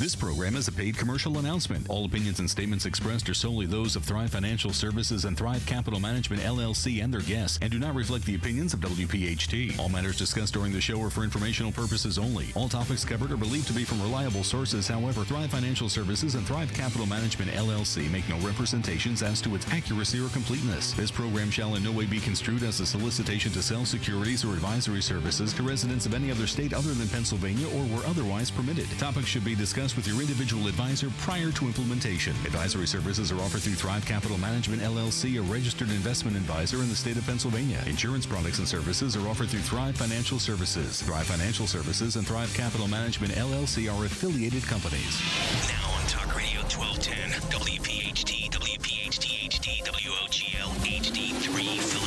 This program is a paid commercial announcement. All opinions and statements expressed are solely those of Thrive Financial Services and Thrive Capital Management LLC and their guests and do not reflect the opinions of WPHT. All matters discussed during the show are for informational purposes only. All topics covered are believed to be from reliable sources. However, Thrive Financial Services and Thrive Capital Management LLC make no representations as to its accuracy or completeness. This program shall in no way be construed as a solicitation to sell securities or advisory services to residents of any other state other than Pennsylvania or where otherwise permitted. Topics should be discussed with your individual advisor prior to implementation. Advisory services are offered through Thrive Capital Management LLC, a registered investment advisor in the state of Pennsylvania. Insurance products and services are offered through Thrive Financial Services. Thrive Financial Services and Thrive Capital Management LLC are affiliated companies. Now on Talk Radio 1210, WPHT, WPHT HD, WOGL HD3,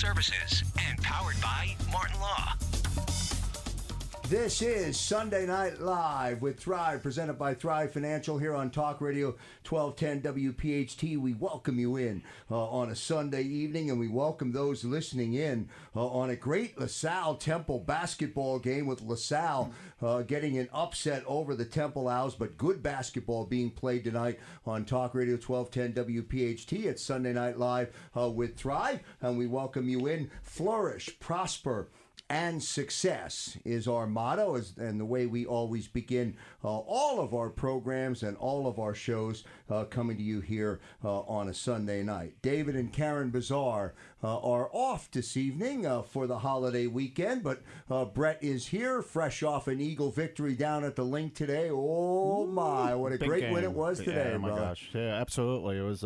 Services and powered by Martin Law. This is Sunday Night Live with Thrive, presented by Thrive Financial here on Talk Radio 1210 WPHT. We welcome you in uh, on a Sunday evening, and we welcome those listening in uh, on a great LaSalle Temple basketball game with LaSalle uh, getting an upset over the Temple Owls, but good basketball being played tonight on Talk Radio 1210 WPHT. It's Sunday Night Live uh, with Thrive, and we welcome you in. Flourish, prosper, and success is our motto is, and the way we always begin uh, all of our programs and all of our shows uh, coming to you here uh, on a Sunday night. David and Karen Bazaar uh, are off this evening uh, for the holiday weekend, but uh, Brett is here, fresh off an Eagle victory down at the Linc today. Oh my, what a great win it was today, Yeah, oh my brother. gosh. Yeah, absolutely. It was.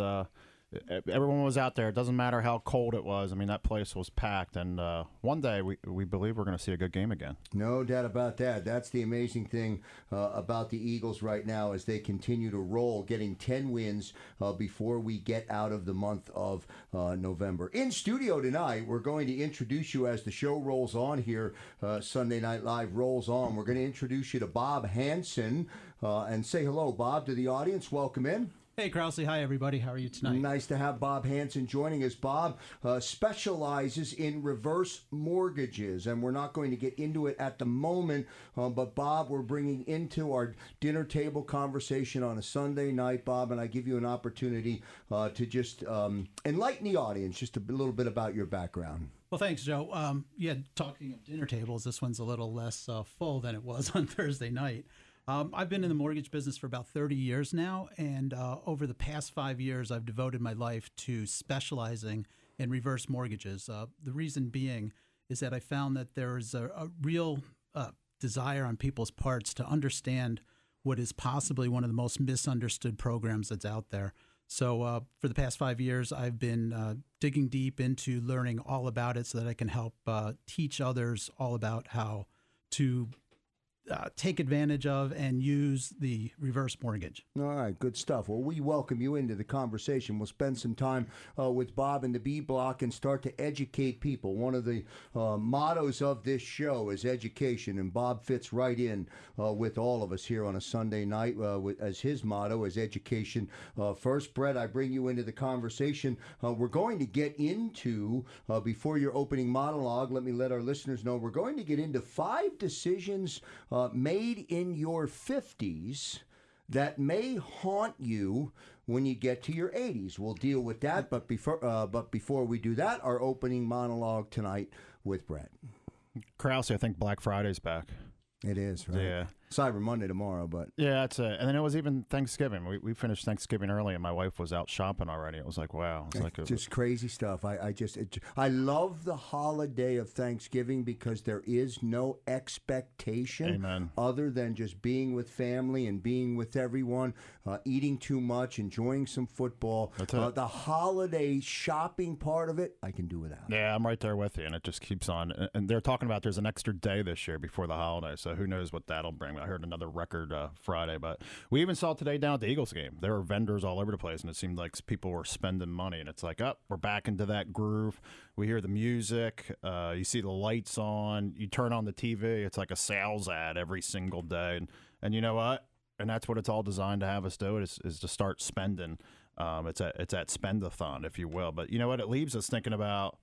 Everyone was out there. It doesn't matter how cold it was. I mean, that place was packed. And uh, one day, we we believe we're going to see a good game again. No doubt about that. That's the amazing thing uh, about the Eagles right now as they continue to roll, getting 10 wins uh, before we get out of the month of uh, November. In studio tonight, we're going to introduce you as the show rolls on here, uh, Sunday Night Live rolls on. We're going to introduce you to Bob Hanson uh, and say hello, Bob, to the audience. Welcome in. Hey, Krause. Hi, everybody. How are you tonight? Nice to have Bob Hanson joining us. Bob uh, specializes in reverse mortgages, and we're not going to get into it at the moment. Um, but Bob, we're bringing into our dinner table conversation on a Sunday night, Bob, and I give you an opportunity uh, to just um, enlighten the audience just a little bit about your background. Well, thanks, Joe. Um, yeah, talking of dinner tables, this one's a little less uh, full than it was on Thursday night. Um, I've been in the mortgage business for about 30 years now, and uh, over the past five years, I've devoted my life to specializing in reverse mortgages. Uh, the reason being is that I found that there is a, a real uh, desire on people's parts to understand what is possibly one of the most misunderstood programs that's out there. So, uh, for the past five years, I've been uh, digging deep into learning all about it so that I can help uh, teach others all about how to uh, take advantage of and use the reverse mortgage. All right, good stuff. Well, we welcome you into the conversation. We'll spend some time uh, with Bob in the B block and start to educate people. One of the uh, mottos of this show is education, and Bob fits right in uh, with all of us here on a Sunday night uh, with, as his motto is education first. Brett, I bring you into the conversation. We're going to get into, before your opening monologue, let me let our listeners know, we're going to get into five decisions uh, made in your 50s that may haunt you when you get to your 80s. We'll deal with that, but before uh, but before we do that, our opening monologue tonight with Brett. Krause, I think Black Friday's back. It is right. Yeah. Cyber Monday tomorrow, but Yeah, that's it. And then it was even Thanksgiving. We, we finished Thanksgiving early, and my wife was out shopping already. It was like, wow. It's like a, just crazy stuff. I, I just it, I love the holiday of Thanksgiving because there is no expectation Amen. other than just being with family and being with everyone, uh, eating too much, enjoying some football. Uh, the holiday shopping part of it, I can do without. Yeah, I'm right there with you, and it just keeps on. And they're talking about there's an extra day this year before the holiday, so who knows what that'll bring. I heard another record uh, Friday, but we even saw today down at the Eagles game. There were vendors all over the place, and it seemed like people were spending money. And it's like, up, we're back into that groove. We hear the music, uh, you see the lights on, you turn on the TV, it's like a sales ad every single day. And, and you know what? and that's what it's all designed to have us do. Is is to start spending. Um, it's a it's that spendathon, if you will. But you know what? It leaves us thinking about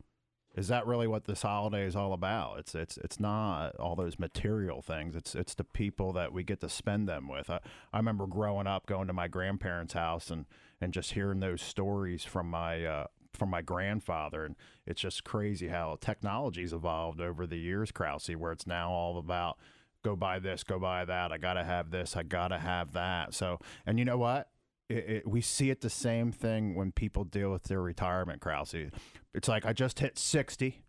is that really what this holiday is all about? It's it's it's not all those material things. It's it's the people that we get to spend them with. I, I remember growing up, going to my grandparents' house and and just hearing those stories from my uh, from my grandfather, and it's just crazy how technology's evolved over the years, Krause, where it's now all about go buy this, go buy that. I gotta have this, I gotta have that. So, and you know what? It, it, we see it the same thing when people deal with their retirement, Krause. It's like I just hit 60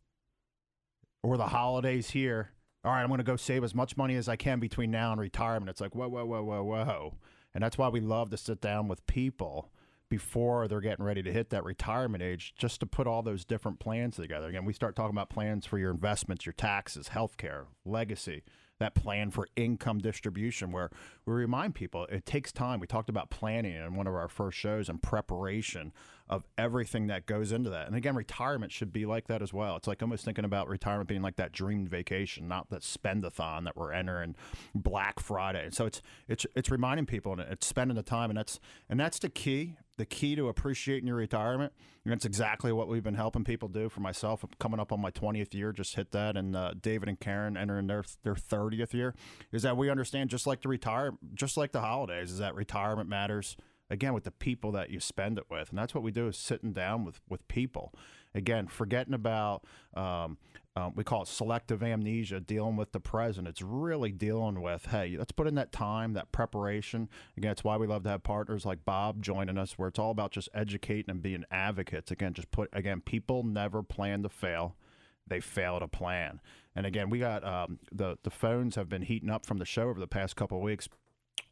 or the holidays here. All right, I'm going to go save as much money as I can between now and retirement. It's like, whoa, whoa, whoa, whoa, whoa. And that's why we love to sit down with people before they're getting ready to hit that retirement age just to put all those different plans together. Again, we start talking about plans for your investments, your taxes, healthcare, legacy that plan for income distribution where we remind people it takes time. We talked about planning in one of our first shows and preparation of everything that goes into that. And again, retirement should be like that as well. It's like almost thinking about retirement being like that dream vacation, not that spendathon that we're entering Black Friday. And so it's it's it's reminding people and it's spending the time and that's and that's the key the key to appreciating your retirement. And that's exactly what we've been helping people do. For myself, coming up on my 20th year, just hit that, and uh, David and Karen entering their their 30th year. Is that we understand just like the retire, just like the holidays, is that retirement matters again with the people that you spend it with, and that's what we do is sitting down with with people. Again, forgetting about um, um, we call it selective amnesia, dealing with the present. It's really dealing with, hey, let's put in that time, that preparation. Again, it's why we love to have partners like Bob joining us, where it's all about just educating and being advocates. Again, just put, again, people never plan to fail, they fail to plan. And again, we got um, the, the phones have been heating up from the show over the past couple weeks.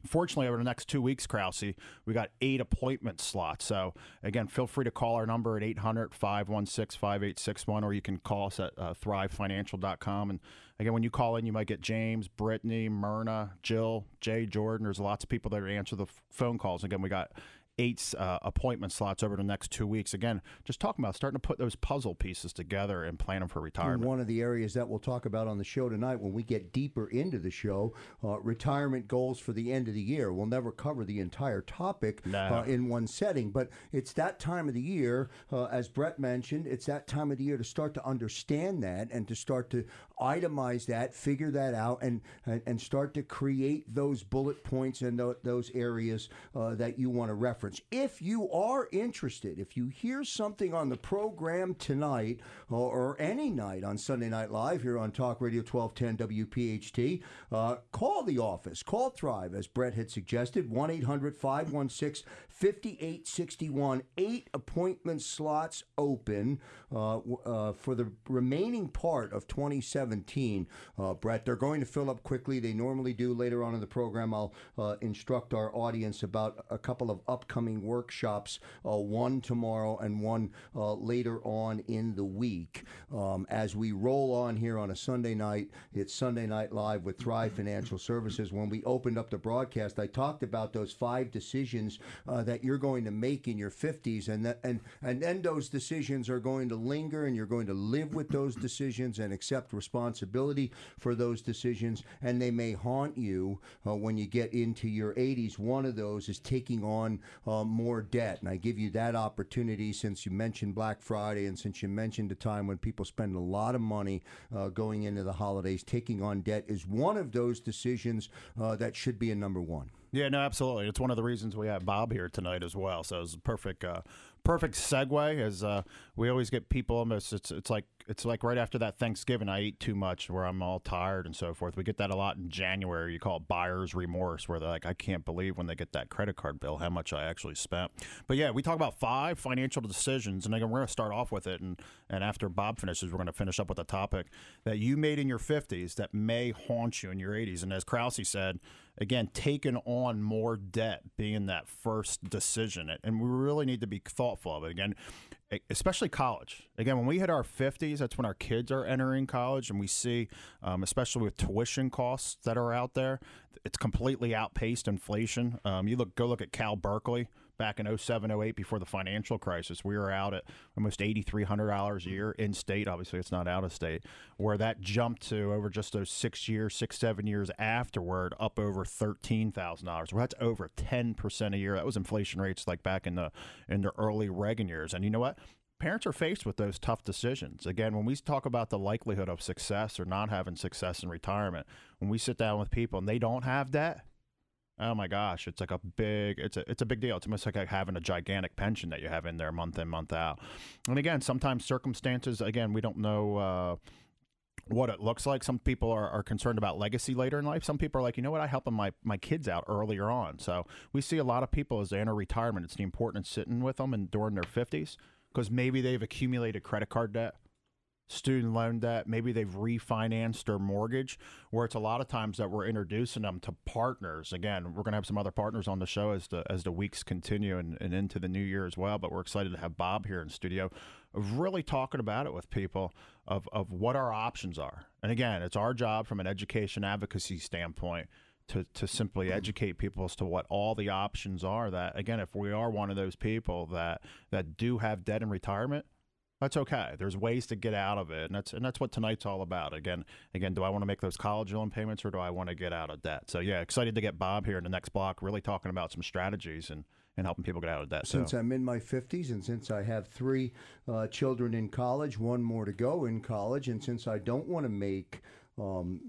Fortunately, over the next two weeks, Krause, we got eight appointment slots. So, again, feel free to call our number at 800 516 5861, or you can call us at uh, thrivefinancial.com. And again, when you call in, you might get James, Brittany, Myrna, Jill, Jay, Jordan. There's lots of people that answer the phone calls. Again, we got eight uh, appointment slots over the next two weeks. Again, just talking about starting to put those puzzle pieces together and plan them for retirement. One of the areas that we'll talk about on the show tonight when we get deeper into the show, uh, retirement goals for the end of the year. We'll never cover the entire topic No. uh, in one setting, but it's that time of the year, uh, as Brett mentioned, it's that time of the year to start to understand that and to start to itemize that, figure that out, and and, and start to create those bullet points and tho- those areas uh, that you want to reference. If you are interested, if you hear something on the program tonight or, or any night on Sunday Night Live here on Talk Radio 1210 WPHT, uh, call the office, call Thrive, as Brett had suggested, 1 800 516 5861. Eight appointment slots open uh, uh, for the remaining part of 2017. Uh, Brett, they're going to fill up quickly. They normally do. Later on in the program, I'll uh, instruct our audience about a couple of upcoming workshops, uh, one tomorrow and one uh, later on in the week. Um, as we roll on here on a Sunday night, it's Sunday Night Live with Thrive Financial Services. When we opened up the broadcast, I talked about those five decisions uh, that you're going to make in your 50s, and that, and and then those decisions are going to linger, and you're going to live with those decisions and accept responsibility for those decisions, and they may haunt you uh, when you get into your 80s. One of those is taking on uh, more debt, and I give you that opportunity since you mentioned Black Friday, and since you mentioned a time when people spend a lot of money uh, going into the holidays, taking on debt is one of those decisions uh, that should be a number one. Yeah, no, absolutely. It's one of the reasons we have Bob here tonight as well. So it's a perfect, uh, perfect segue. As uh, we always get people almost, it's it's like it's like right after that Thanksgiving, I eat too much, where I'm all tired and so forth. We get that a lot in January. You call it buyer's remorse, where they're like, I can't believe when they get that credit card bill how much I actually spent. But yeah, we talk about five financial decisions, and again, we're going to start off with it, and and after Bob finishes, we're going to finish up with a topic that you made in your 50s that may haunt you in your 80s. And as Krause said, again, taking on more debt being that first decision. And we really need to be thoughtful of it. Again, especially college. Again, when we hit our 50s, that's when our kids are entering college, and we see, um, especially with tuition costs that are out there, it's completely outpaced inflation. Um, you look, go look at Cal Berkeley back in 07, 08 before the financial crisis. We were out at almost $8,300 a year in state. Obviously, it's not out of state. Where that jumped to over just those six years, six seven years afterward, up over thirteen thousand dollars. Well, that's over ten percent a year. That was inflation rates like back in the in the early Reagan years. And you know what? parents are faced with those tough decisions. Again, when we talk about the likelihood of success or not having success in retirement, when we sit down with people and they don't have debt, oh my gosh, it's like a big, it's a, it's a big deal. It's almost like having a gigantic pension that you have in there month in, month out. And again, sometimes circumstances, again, we don't know. Uh, what it looks like. Some people are, are concerned about legacy later in life. Some people are like, you know what, I help my, my kids out earlier on. So we see a lot of people as they enter retirement, it's the importance sitting with them and during their 50s because maybe they've accumulated credit card debt, student loan debt, maybe they've refinanced their mortgage, where it's a lot of times that we're introducing them to partners. Again, we're going to have some other partners on the show as the as the weeks continue and, and into the new year as well. But we're excited to have Bob here in studio, of really talking about it with people of of what our options are. And again, it's our job from an education advocacy standpoint to, to simply mm-hmm. educate people as to what all the options are that again if we are one of those people that that do have debt in retirement that's okay. There's ways to get out of it and that's and that's what tonight's all about. Again again do i want to make those college loan payments or do i want to get out of debt? So yeah excited to get bob here in the next block really talking about some strategies and and helping people get out of debt since so. i'm in my 50s and since i have three uh, children in college one more to go in college and since i don't want to make um,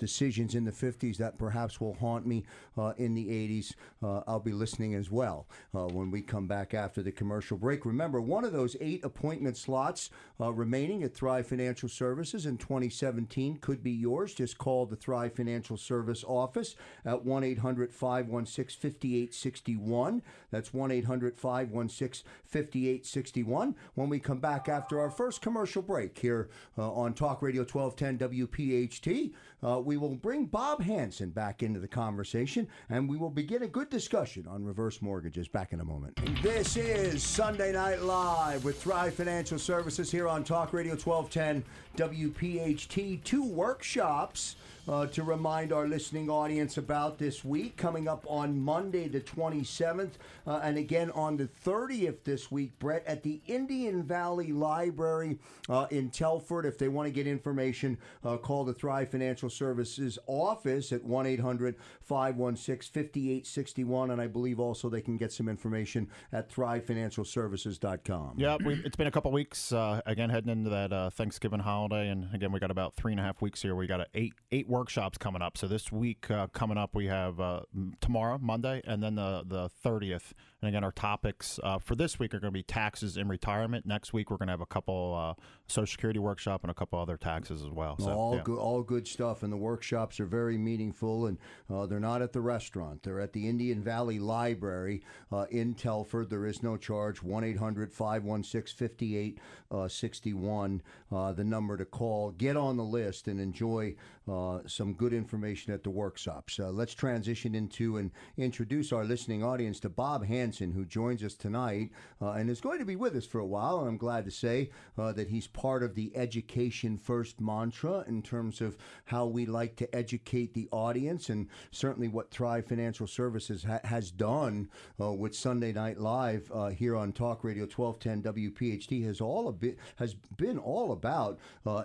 decisions in the 50s that perhaps will haunt me uh, in the 80s. Uh, I'll be listening as well uh, when we come back after the commercial break. Remember, one of those eight appointment slots uh, remaining at Thrive Financial Services in 2017 could be yours. Just call the Thrive Financial Service office at 1 800 516 5861. That's 1 800 516 5861. When we come back after our first commercial break here uh, on Talk Radio 1210 WPHT, uh, we will bring Bob Hanson back into the conversation and we will begin a good discussion on reverse mortgages back in a moment. This is Sunday Night Live with Thrive Financial Services here on Talk Radio 1210 WPHT. Two workshops uh, to remind our listening audience about this week. Coming up on Monday, the 27th, uh, and again on the 30th this week, Brett, at the Indian Valley Library uh, in Telford. If they want to get information, uh, call the Thrive Financial Services office at 1 800 516 5861. And I believe also they can get some information at thrivefinancialservices.com. Yeah, it's been a couple weeks, uh, again, heading into that uh, Thanksgiving holiday. And again, we got about three and a half weeks here. We got a eight, eight workshops coming up. So this week uh, coming up, we have uh, tomorrow, Monday, and then the the thirtieth. And again, our topics uh, for this week are going to be taxes in retirement. Next week, we're going to have a couple uh, Social Security workshop and a couple other taxes as well. So, all yeah. good, all good stuff. And the workshops are very meaningful. And uh, they're not at the restaurant; they're at the Indian Valley Library uh, in Telford. There is no charge. One 800-516-5861, The number to call. Get on the list and enjoy uh, some good information at the workshops. Uh, let's transition into and introduce our listening audience to Bob Hanson, who joins us tonight uh, and is going to be with us for a while. And I'm glad to say uh, that he's part of the education first mantra in terms of how we like to educate the audience, and certainly what Thrive Financial Services ha- has done uh, with Sunday Night Live uh, here on Talk Radio 1210 WPHT has all a bit has been all about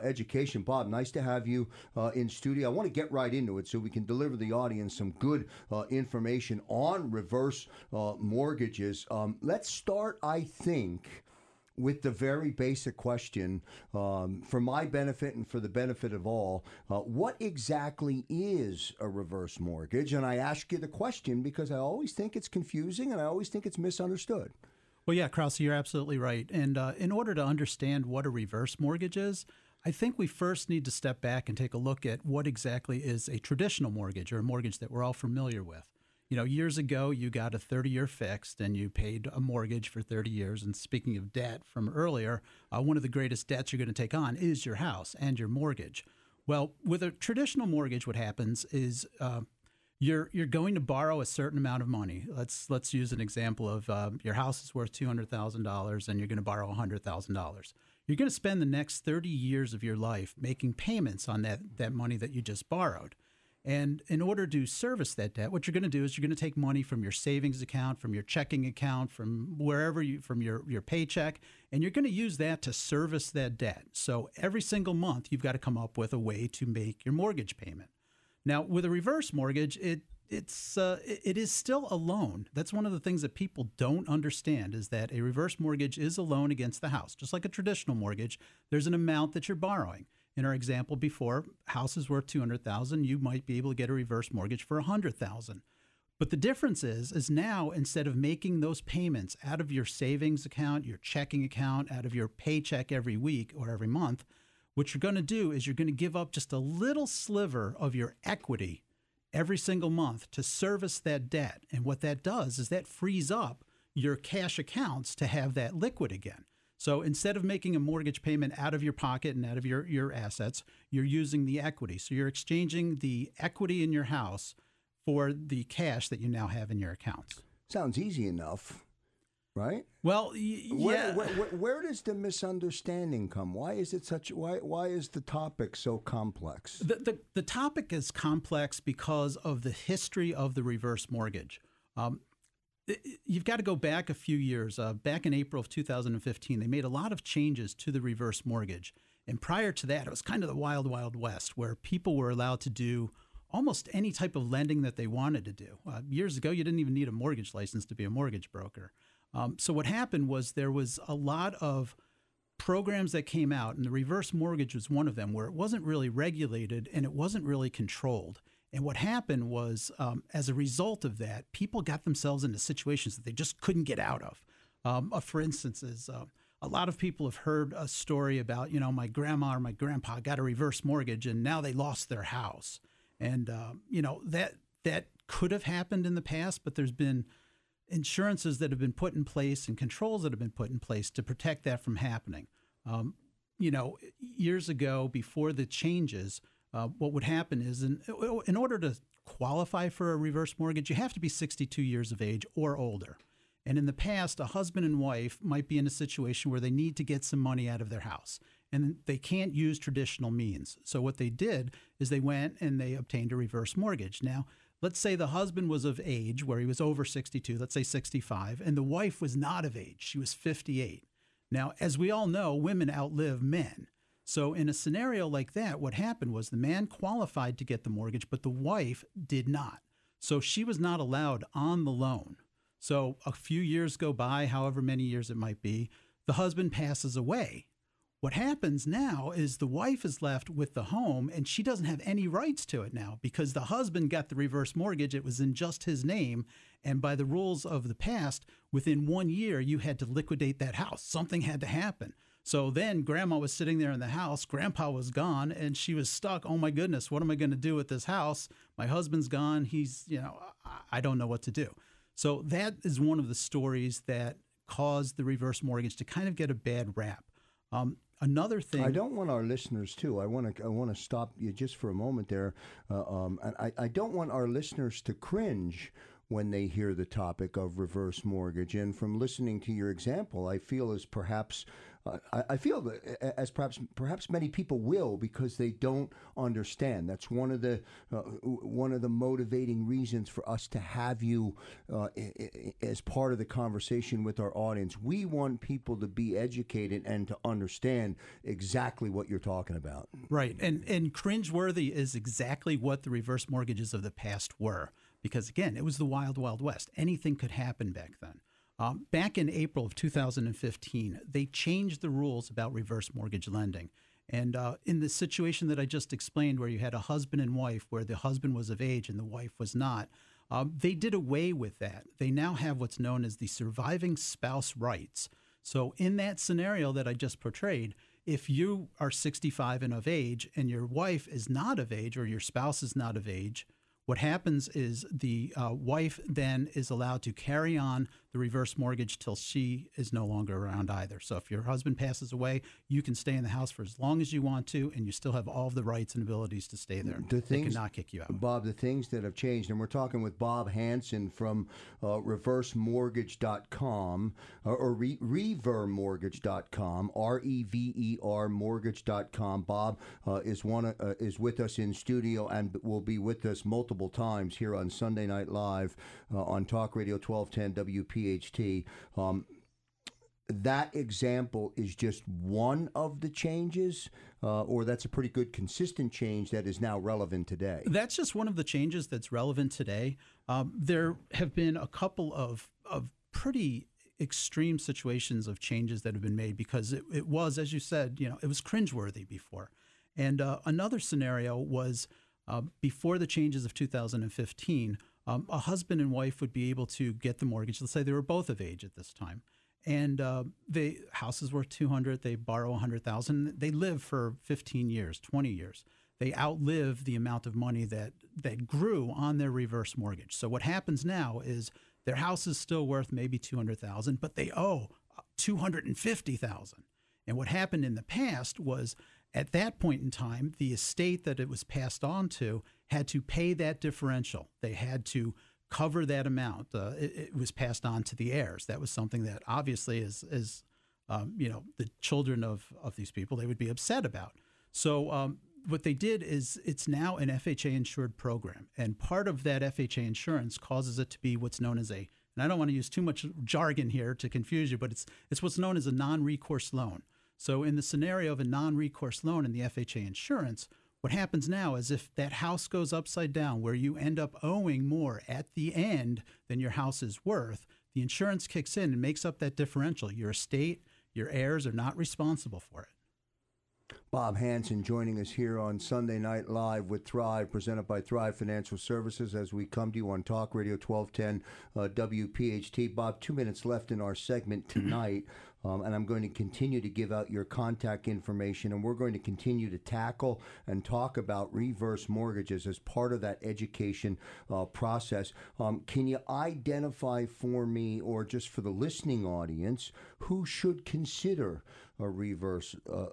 education. Bob, nice to have you in studio. I want to get right into it so we can deliver the audience some good uh, information on reverse uh, mortgages. Um, let's start, I think with the very basic question um, for my benefit and for the benefit of all uh, what exactly is a reverse mortgage? And I ask you the question because I always think it's confusing and I always think it's misunderstood. Well, yeah, Krause, you're absolutely right. And uh, in order to understand what a reverse mortgage is, I think we first need to step back and take a look at what exactly is a traditional mortgage or a mortgage that we're all familiar with. You know, years ago, you got a 30 year fixed and you paid a mortgage for 30 years. And speaking of debt from earlier, uh, one of the greatest debts you're going to take on is your house and your mortgage. Well, with a traditional mortgage, what happens is uh, you're you're going to borrow a certain amount of money. Let's let's use an example of uh, your house is worth two hundred thousand dollars and you're going to borrow hundred thousand dollars you're going to spend the next 30 years of your life making payments on that, that money that you just borrowed. And in order to service that debt, what you're going to do is you're going to take money from your savings account, from your checking account, from wherever you, from your, your paycheck, and you're going to use that to service that debt. So every single month, you've got to come up with a way to make your mortgage payment. Now, with a reverse mortgage, it it's uh, it is still a loan. That's one of the things that people don't understand is that a reverse mortgage is a loan against the house, just like a traditional mortgage. There's an amount that you're borrowing. In our example before, house is worth two hundred thousand. You might be able to get a reverse mortgage for a hundred thousand. But the difference is, is now instead of making those payments out of your savings account, your checking account, out of your paycheck every week or every month, what you're going to do is you're going to give up just a little sliver of your equity every single month to service that debt. And what that does is that frees up your cash accounts to have that liquid again. So instead of making a mortgage payment out of your pocket and out of your, your assets, you're using the equity. So you're exchanging the equity in your house for the cash that you now have in your accounts. Sounds easy enough, right? Well, y- Where, yeah. where, where, where does the misunderstanding come? Why is it such? Why why is the topic so complex? The, the, the topic is complex because of the history of the reverse mortgage. Um, it- you've got to go back a few years. Uh, back in April of 2015, they made a lot of changes to the reverse mortgage. And prior to that, it was kind of the wild, wild west where people were allowed to do almost any type of lending that they wanted to do. Uh, years ago, you didn't even need a mortgage license to be a mortgage broker. Um, so what happened was there was a lot of programs that came out, and the reverse mortgage was one of them, where it wasn't really regulated and it wasn't really controlled. And what happened was, um, as a result of that, people got themselves into situations that they just couldn't get out of. Um, uh, for instance, is uh, a lot of people have heard a story about, you know, my grandma or my grandpa got a reverse mortgage and now they lost their house, and um, you know that that could have happened in the past, but there's been insurances that have been put in place and controls that have been put in place to protect that from happening. Um, you know, years ago, before the changes, uh, what would happen is in, in order to qualify for a reverse mortgage, you have to be 62 years of age or older. And in the past, a husband and wife might be in a situation where they need to get some money out of their house and they can't use traditional means. So, what they did is they went and they obtained a reverse mortgage. Now, let's say the husband was of age where he was over 62, let's say 65, and the wife was not of age, she was 58. Now, as we all know, women outlive men. So, in a scenario like that, what happened was the man qualified to get the mortgage, but the wife did not. So, she was not allowed on the loan. So, a few years go by, however many years it might be, the husband passes away. What happens now is the wife is left with the home and she doesn't have any rights to it now because the husband got the reverse mortgage. It was in just his name. And by the rules of the past, within one year, you had to liquidate that house. Something had to happen. So then grandma was sitting there in the house, grandpa was gone, and she was stuck. Oh my goodness, what am I going to do with this house? My husband's gone. He's, you know, I- don't know what to do. So that is one of the stories that caused the reverse mortgage to kind of get a bad rap. Um, another thing. I don't want our listeners to. I want to. I want to stop you just for a moment there. Uh, um, and I, I don't want our listeners to cringe when they hear the topic of reverse mortgage. And from listening to your example, I feel as perhaps. I, feel that as perhaps perhaps many people will because they don't understand. That's one of the uh, one of the motivating reasons for us to have you uh, as part of the conversation with our audience. We want people to be educated and to understand exactly what you're talking about. Right. And and cringeworthy is exactly what the reverse mortgages of the past were. Because again, it was the wild, wild west. Anything could happen back then. Um, back in April of 2015, they changed the rules about reverse mortgage lending. And uh, in the situation that I just explained, where you had a husband and wife, where the husband was of age and the wife was not, um, they did away with that. They now have what's known as the surviving spouse rights. So, in that scenario that I just portrayed, if you are 65 and of age and your wife is not of age or your spouse is not of age, what happens is the uh, wife then is allowed to carry on the reverse mortgage till she is no longer around either. So if your husband passes away, you can stay in the house for as long as you want to, and you still have all of the rights and abilities to stay there. The they cannot kick you out. Bob, the things that have changed, and we're talking with Bob Hanson from uh, reversemortgage.com uh, or re- revermortgage.com, R E V E R mortgage.com. Bob uh, is one uh, is with us in studio and will be with us multiple times here on Sunday Night Live uh, on Talk Radio 1210 Um, that example is just one of the changes, uh, or that's a pretty good consistent change that is now relevant today. That's just one of the changes that's relevant today. Um, there have been a couple of, of pretty extreme situations of changes that have been made because it, it was, as you said, you know, it was cringeworthy before. And uh, another scenario was uh, before the changes of 2015, um, a husband and wife would be able to get the mortgage. Let's say they were both of age at this time, and uh, the house is worth 200. They borrow a 100,000. They live for 15 years, 20 years. They outlive the amount of money that that grew on their reverse mortgage. So what happens now is their house is still worth maybe 200,000, but they owe 250,000. And what happened in the past was at that point in time, the estate that it was passed on to had to pay that differential. They had to cover that amount. Uh, it, it was passed on to the heirs. That was something that obviously is, is um, you know, the children of, of these people, they would be upset about. So um, what they did is it's now an FHA insured program. And part of that FHA insurance causes it to be what's known as a, and I don't want to use too much jargon here to confuse you, but it's, it's what's known as a non recourse loan. So, in the scenario of a non recourse loan in the FHA insurance, what happens now is if that house goes upside down where you end up owing more at the end than your house is worth, the insurance kicks in and makes up that differential. Your estate, your heirs are not responsible for it. Bob Hanson joining us here on Sunday Night Live with Thrive, presented by Thrive Financial Services, as we come to you on Talk Radio 1210 uh, WPHT. Bob, two minutes left in our segment tonight. Um, and I'm going to continue to give out your contact information, and we're going to continue to tackle and talk about reverse mortgages as part of that education uh, process. Um, can you identify for me, or just for the listening audience, who should consider a reverse uh,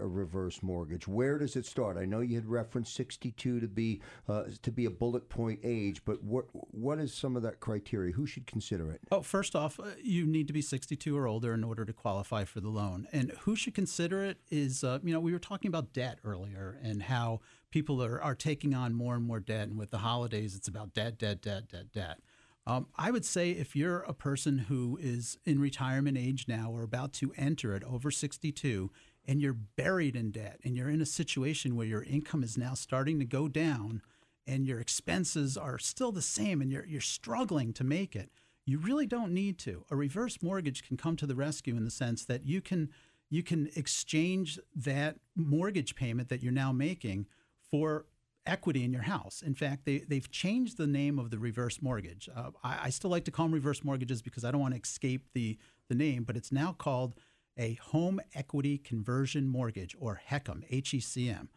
a reverse mortgage? Where does it start? I know you had referenced 62 to be uh, to be a bullet point age, but what what is some of that criteria? Who should consider it? Oh, first off, uh, you need to be 62 or older in order to qualify for the loan. And who should consider it is, uh, you know, we were talking about debt earlier and how people are, are taking on more and more debt. And with the holidays, it's about debt, debt, debt, debt, debt. Um, I would say if you're a person who is in retirement age now or about to enter it over 62 and you're buried in debt and you're in a situation where your income is now starting to go down and your expenses are still the same and you're, you're struggling to make it, you really don't need to. A reverse mortgage can come to the rescue in the sense that you can you can exchange that mortgage payment that you're now making for equity in your house. In fact, they, they've changed the name of the reverse mortgage. Uh, I, I still like to call them reverse mortgages because I don't want to escape the, the name, but it's now called a home equity conversion mortgage or HECM, H E C M.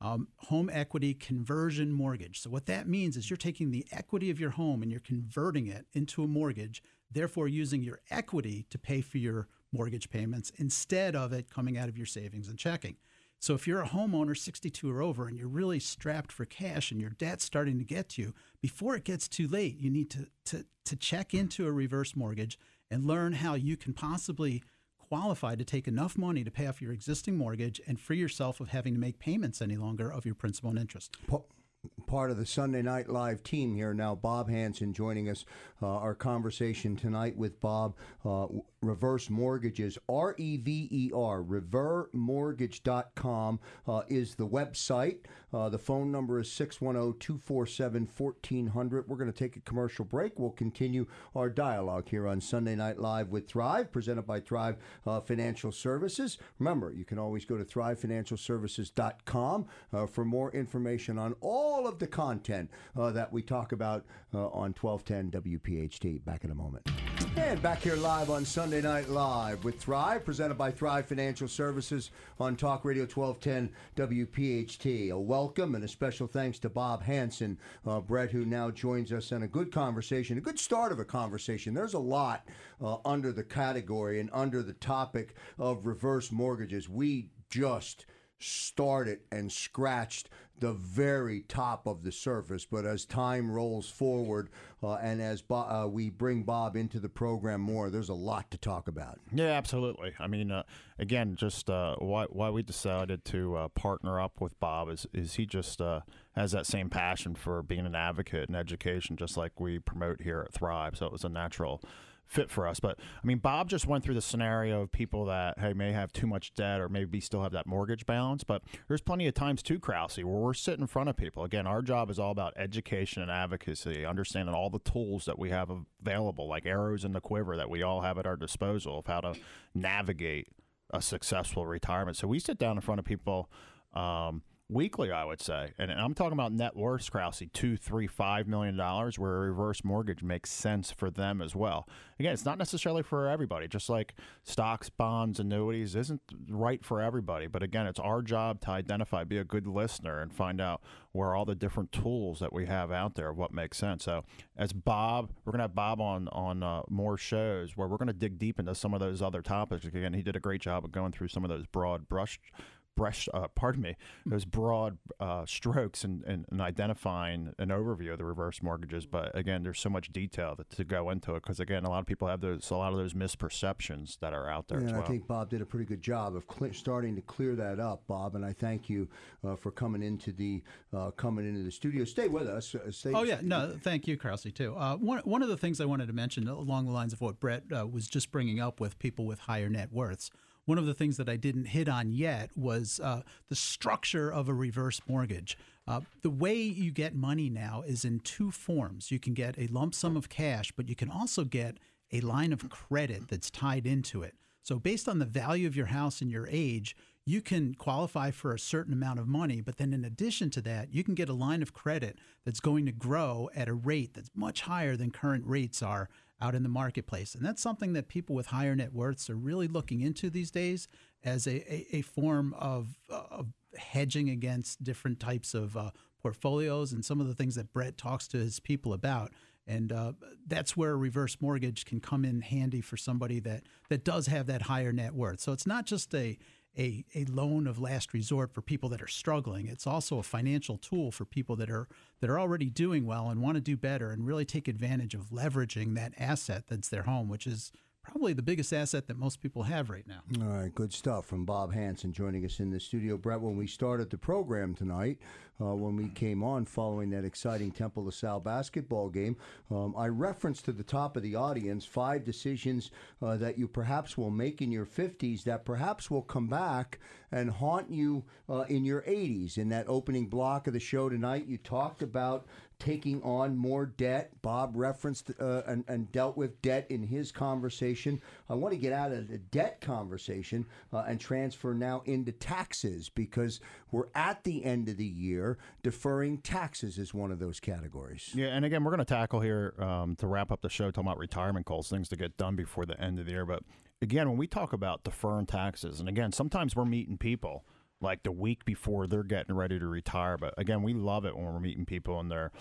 Um, home equity conversion mortgage. So, what that means is you're taking the equity of your home and you're converting it into a mortgage, therefore, using your equity to pay for your mortgage payments instead of it coming out of your savings and checking. So if you're a homeowner 62 or over and you're really strapped for cash and your debt's starting to get to you, before it gets too late, you need to, to, to check into a reverse mortgage and learn how you can possibly qualify to take enough money to pay off your existing mortgage and free yourself of having to make payments any longer of your principal and interest. Pa- part of the Sunday Night Live team here now. Bob Hanson joining us. Uh, our conversation tonight with Bob. Uh, reverse mortgages, R E V E R, revermortgage.com uh, is the website. Uh, the phone number is 610 247 1400. We're going to take a commercial break. We'll continue our dialogue here on Sunday Night Live with Thrive, presented by Thrive uh, Financial Services. Remember, you can always go to thrivefinancialservices.com uh, for more information on all of the content uh, that we talk about uh, on 1210 WPHT. Back in a moment. And back here live on Sunday Night Live with Thrive, presented by Thrive Financial Services on Talk Radio 1210 WPHT. A welcome and a special thanks to Bob Hanson, uh, Brett, who now joins us in a good conversation, a good start of a conversation. There's a lot uh, under the category and under the topic of reverse mortgages. We just started and scratched the very top of the surface. But as time rolls forward uh, and as uh, we bring Bob into the program more, there's a lot to talk about. Yeah, absolutely. I mean, uh, again, just uh, why why we decided to uh, partner up with Bob is is he just uh, has that same passion for being an advocate and education, just like we promote here at Thrive. So it was a natural fit for us. But I mean, Bob just went through the scenario of people that hey may have too much debt or maybe still have that mortgage balance. But there's plenty of times too, Krause, where we're sitting in front of people. Again, our job is all about education and advocacy, understanding all the tools that we have available, like arrows in the quiver that we all have at our disposal of how to navigate a successful retirement. So we sit down in front of people. Um, weekly, I would say. And I'm talking about net worth, Krause, two, three, five million dollars, where a reverse mortgage makes sense for them as well. Again, it's not necessarily for everybody, just like stocks, bonds, annuities isn't right for everybody. But again, it's our job to identify, be a good listener, and find out where all the different tools that we have out there, what makes sense. So, as Bob, we're gonna have Bob on on uh, more shows where we're gonna dig deep into some of those other topics. Again, he did a great job of going through some of those broad brush brush, uh, pardon me, those broad uh, strokes and, and, and, identifying an overview of the reverse mortgages. But again, there's so much detail that, to go into it because again, a lot of people have those a lot of those misperceptions that are out there. Yeah, well. I think Bob did a pretty good job of cl- starting to clear that up, Bob. And I thank you uh, for coming into the uh, coming into the studio. Stay with us. Uh, stay, oh yeah, no, thank you, Krause, too. Uh, one one of the things I wanted to mention along the lines of what Brett was just bringing up with people with higher net worths one of the things that I didn't hit on yet was uh, the structure of a reverse mortgage. Uh, the way you get money now is in two forms. You can get a lump sum of cash, but you can also get a line of credit that's tied into it. So, based on the value of your house and your age, you can qualify for a certain amount of money, but then in addition to that, you can get a line of credit that's going to grow at a rate that's much higher than current rates are out in the marketplace. And that's something that people with higher net worths are really looking into these days as a, a, a form of, of, hedging against different types of uh, portfolios and some of the things that Brett talks to his people about. And uh, that's where a reverse mortgage can come in handy for somebody that, that does have that higher net worth. So it's not just a, a, a loan of last resort for people that are struggling. It's also a financial tool for people that are that are already doing well and want to do better and really take advantage of leveraging that asset that's their home, which is probably the biggest asset that most people have right now. All right, good stuff from Bob Hanson joining us in the studio. Brett, when we started the program tonight, uh, when we came on following that exciting Temple LaSalle basketball game, um, I referenced to the top of the audience five decisions uh, that you perhaps will make in your 50s that perhaps will come back and haunt you uh, in your 80s. In that opening block of the show tonight, you talked about taking on more debt. Bob referenced uh, and, and, dealt with debt in his conversation. I want to get out of the debt conversation uh, and transfer now into taxes because we're at the end of the year. Deferring taxes is one of those categories. Yeah, and again, we're going to tackle here um, to wrap up the show talking about retirement goals, things to get done before the end of the year. But again, when we talk about deferring taxes, and again, sometimes we're meeting people like the week before they're getting ready to retire. But again, we love it when we're meeting people in their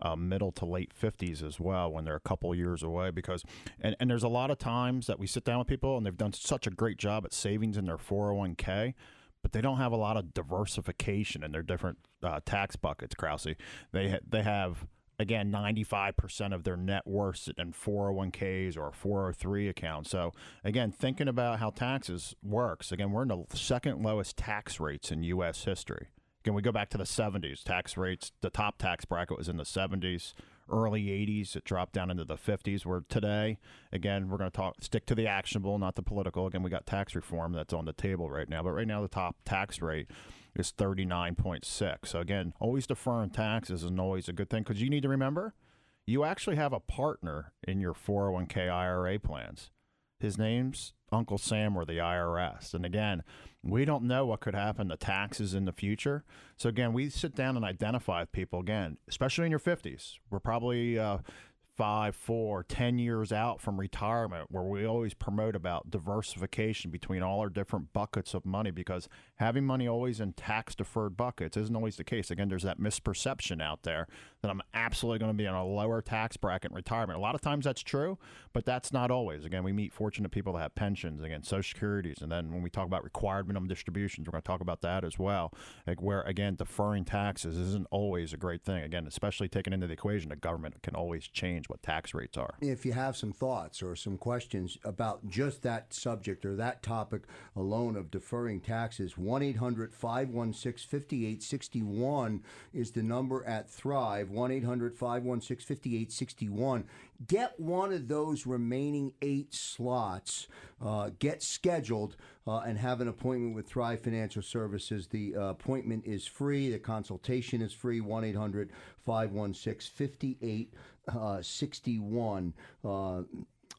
uh, middle to late 50s as well, when they're a couple years away. Because, and, and there's a lot of times that we sit down with people and they've done such a great job at savings in their 401k but they don't have a lot of diversification in their different uh, tax buckets. Krause, they ha- they have again 95% of their net worth in 401ks or 403 accounts. So again, thinking about how taxes works. Again, we're in the second lowest tax rates in U.S. history. Again, we go back to the 70s. Tax rates, the top tax bracket was in the 70s early 80s. It dropped down into the 50s. Where today, again, we're going to talk stick to the actionable, not the political. Again, we got tax reform that's on the table right now. But right now, the top tax rate is 39.6. So again, always deferring taxes is always a good thing because you need to remember you actually have a partner in your 401k IRA plans. His name's Uncle Sam or the IRS. And again, we don't know what could happen to taxes in the future. So again, we sit down and identify people again, especially in your 50s. We're probably uh, five, four, ten years out from retirement, where we always promote about diversification between all our different buckets of money because having money always in tax deferred buckets isn't always the case. Again, there's that misperception out there that I'm absolutely going to be in a lower tax bracket in retirement. A lot of times that's true, but that's not always. Again, we meet fortunate people that have pensions, again, social securities. And then when we talk about required minimum distributions, we're going to talk about that as well. Like where, again, deferring taxes isn't always a great thing. Again, especially taking into the equation, the government can always change what tax rates are. If you have some thoughts or some questions about just that subject or that topic alone of deferring taxes, 1 800 516 5861 is the number at Thrive. 1 800 516 5861. Get one of those remaining eight slots, uh, get scheduled, uh, and have an appointment with Thrive Financial Services. The uh, appointment is free, the consultation is free. 1 800 516 5861. Uh,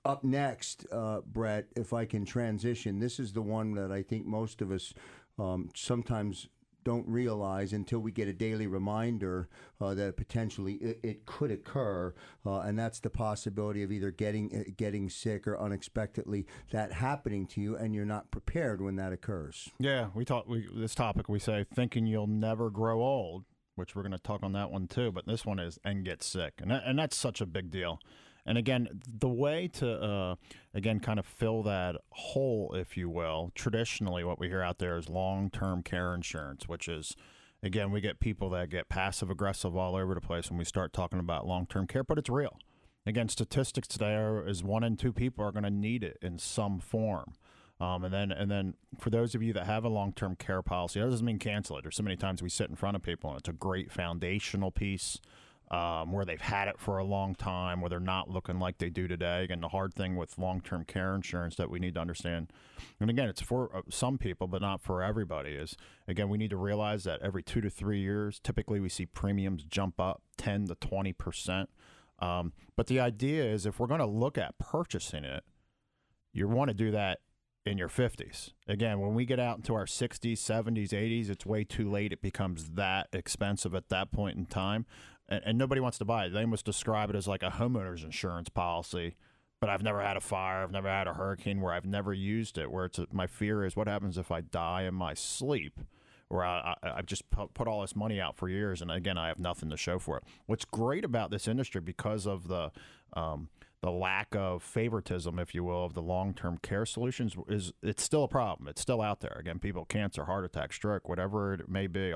up next, uh, Brett, if I can transition, this is the one that I think most of us um, sometimes don't realize until we get a daily reminder uh, that potentially it, it could occur, uh, and that's the possibility of either getting uh, getting sick or unexpectedly that happening to you, and you're not prepared when that occurs. Yeah, we talk we, this topic. We say thinking you'll never grow old, which we're going to talk on that one too. But this one is and get sick, and that, and that's such a big deal. And again, the way to uh, again kind of fill that hole, if you will, traditionally what we hear out there is long-term care insurance, which is again we get people that get passive aggressive all over the place when we start talking about long-term care, but it's real. Again, statistics today are is one in two people are going to need it in some form. Um, and then, and then, for those of you that have a long-term care policy, that doesn't mean cancel it. There's so many times we sit in front of people, and it's a great foundational piece um, where they've had it for a long time, where they're not looking like they do today. And the hard thing with long-term care insurance that we need to understand, and again, it's for uh, some people, but not for everybody, is again we need to realize that every two to three years, typically we see premiums jump up 10 to 20 percent. Um, but the idea is if we're going to look at purchasing it, you want to do that in your 50s. Again, when we get out into our 60s, 70s, 80s, it's way too late. It becomes that expensive at that point in time. And, and nobody wants to buy it. They must describe it as like a homeowner's insurance policy. But I've never had a fire. I've never had a hurricane where I've never used it. Where it's a, my fear is what happens if I die in my sleep, where I, I've just put, all this money out for years, and again I have nothing to show for it. What's great about this industry because of the um, the lack of favoritism, if you will, of the long term care solutions is it's still a problem. It's still out there. Again, people, cancer, heart attack, stroke, whatever it may be,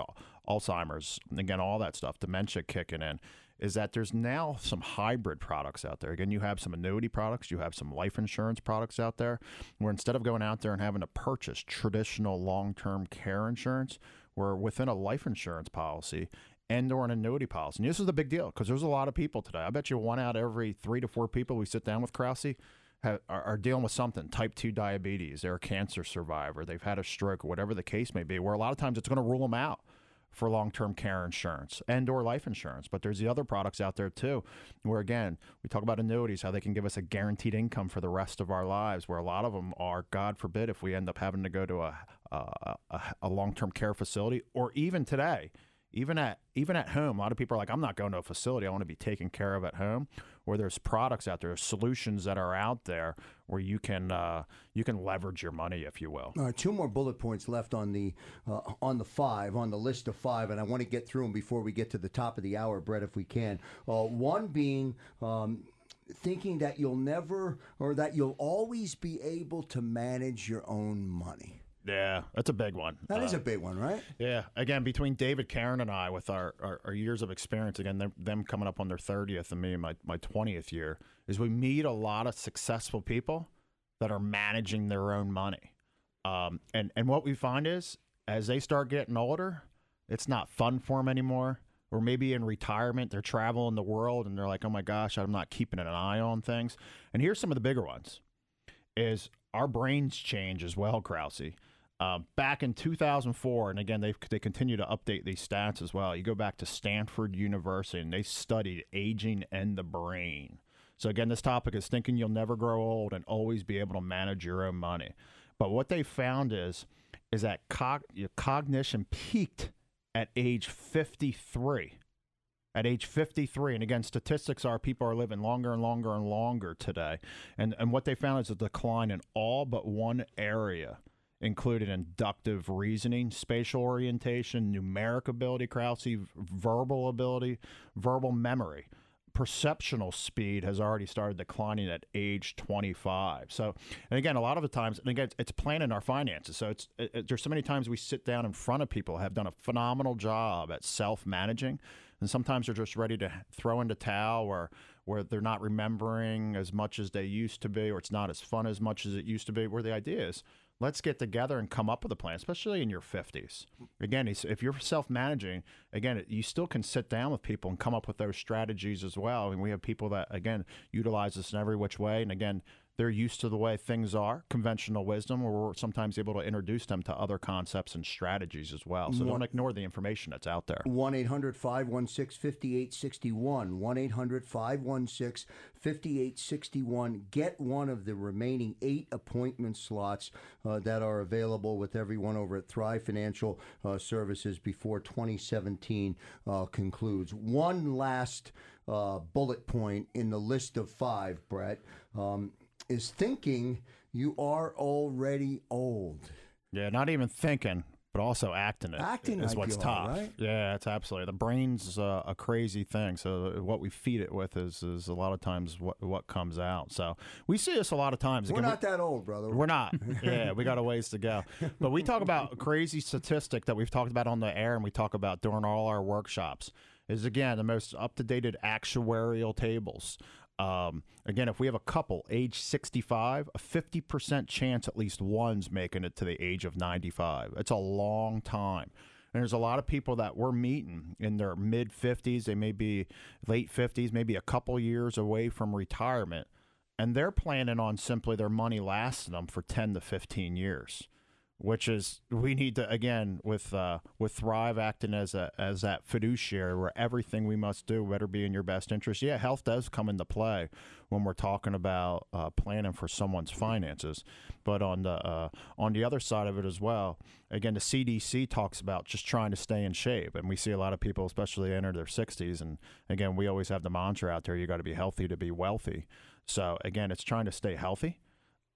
Alzheimer's, again, all that stuff, dementia kicking in, is that there's now some hybrid products out there. Again, you have some annuity products, you have some life insurance products out there, where instead of going out there and having to purchase traditional long term care insurance, where within a life insurance policy, and or an annuity policy. And this is the big deal because there's a lot of people today. I bet you one out of every three to four people we sit down with Krause are, are, dealing with something type 2 diabetes, they're a cancer survivor, they've had a stroke, whatever the case may be, where a lot of times it's going to rule them out for long-term care insurance and or life insurance but there's the other products out there too where again we talk about annuities how they can give us a guaranteed income for the rest of our lives where a lot of them are god forbid if we end up having to go to a, a, a, long-term care facility or even today even at even at home, a lot of people are like, I'm not going to a facility. I want to be taken care of at home. Where there's products out there, solutions that are out there where you can uh, you can leverage your money, if you will. All right, two more bullet points left on the uh, on the five on the list of five, and I want to get through them before we get to the top of the hour, Brett, if we can. Uh, one being. Um, thinking that you'll never or that you'll always be able to manage your own money. Yeah, that's a big one. That uh, is a big one, right? Yeah. Again, between David Karen and I, with our, our, our years of experience, again, them, coming up on their 30th and me my, my 20th year, is we meet a lot of successful people that are managing their own money. Um, and, and what we find is as they start getting older, it's not fun for them anymore. Or maybe in retirement, they're traveling the world and they're like, oh my gosh, I'm not keeping an eye on things. And here's some of the bigger ones is our brains change as well, Krause. Uh, back in 2004, and again, they they continue to update these stats as well. You go back to Stanford University, and they studied aging and the brain. So again, this topic is thinking you'll never grow old and always be able to manage your own money. But what they found is is that cog- cognition peaked at age 53. at age 53. And again, statistics are people are living longer and longer and longer today. And, and what they found is a decline in all but one area, including inductive reasoning, spatial orientation, numeric ability, Krause, verbal ability, verbal memory perceptional speed has already started declining at age 25. So, and again, a lot of the times, and again, it's planning our finances. So it's it, it, there's so many times we sit down in front of people have done a phenomenal job at self managing, and sometimes they're just ready to throw in the towel or where they're not remembering as much as they used to be, or it's not as fun as much as it used to be. Where the idea is let's get together and come up with a plan, especially in your 50s. Again, if you're self managing, again, you still can sit down with people and come up with those strategies as well. Mean, we have people that, again, utilize this in every which way. And again, they're used to the way things are, conventional wisdom, or we're sometimes able to introduce them to other concepts and strategies as well. So don't ignore the information that's out there. 1 800 516 5861. 1 800 516 5861. Get one of the remaining eight appointment slots uh, that are available with everyone over at Thrive Financial uh, Services before 2017 uh, concludes. One last uh, bullet point in the list of five, Brett. Um, is thinking you are already old. Yeah, not even thinking, but also acting it. Acting is what's tough. Right? Yeah, it's absolutely the brain's uh, a crazy thing. So what we feed it with is is a lot of times what what comes out. So we see this a lot of times. We're not we, that old, brother. We're not. yeah, we got a ways to go. But we talk about a crazy statistic that we've talked about on the air, and we talk about during all our workshops. Is again the most up to date actuarial tables um, again, if we have a couple age 65, a 50% chance at least one's making it to the age of 95. It's a long time. And there's a lot of people that we're meeting in their mid 50s, they may be late 50s, maybe a couple years away from retirement, and they're planning on simply their money lasting them for 10 to 15 years which is we need to again with uh, with Thrive acting as a as that fiduciary where everything we must do better be in your best interest. Yeah, health does come into play when we're talking about uh, planning for someone's finances, but on the uh, on the other side of it as well, again the CDC talks about just trying to stay in shape, and we see a lot of people, especially enter their 60s, and again we always have the mantra out there: you got to be healthy to be wealthy. So again, it's trying to stay healthy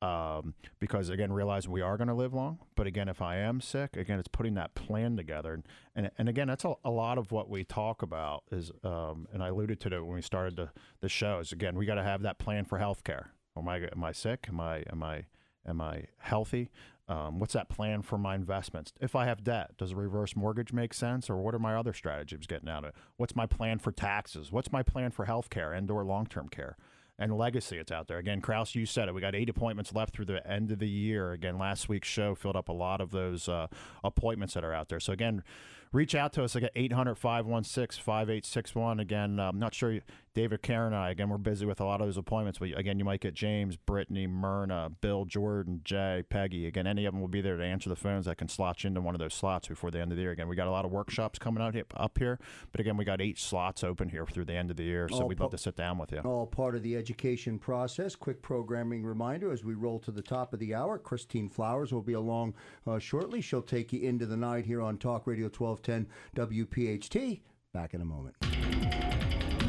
um, because again, realize we are going to live long. But again, if I am sick, again, it's putting that plan together, and and, and again, that's a, a lot of what we talk about is, um, and I alluded to it when we started the the shows. Again, we got to have that plan for healthcare. Am I am I sick? Am I am I am I healthy? Um, what's that plan for my investments? If I have debt, does a reverse mortgage make sense, or what are my other strategies getting out of it? What's my plan for taxes? What's my plan for healthcare and/or long-term care? And legacy it's out there. Again, Kraus, you said it. We got eight appointments left through the end of the year. Again, last week's show filled up a lot of those uh, appointments that are out there. So again, reach out to us again 800 516 5861 again i'm not sure david karen and i again we're busy with a lot of those appointments but again you might get james brittany myrna bill jordan jay peggy. Again any of them will be there to answer the phones that can slot you into one of those slots before the end of the year. Again we got a lot of workshops coming out here, up here but again we got eight slots open here through the end of the year so all we'd love to sit down with you. all part of the education process. Quick programming reminder as we roll to the top of the hour christine flowers will be along uh, shortly. She'll take you into the night here on talk radio 1210 WPHT. Back in a moment.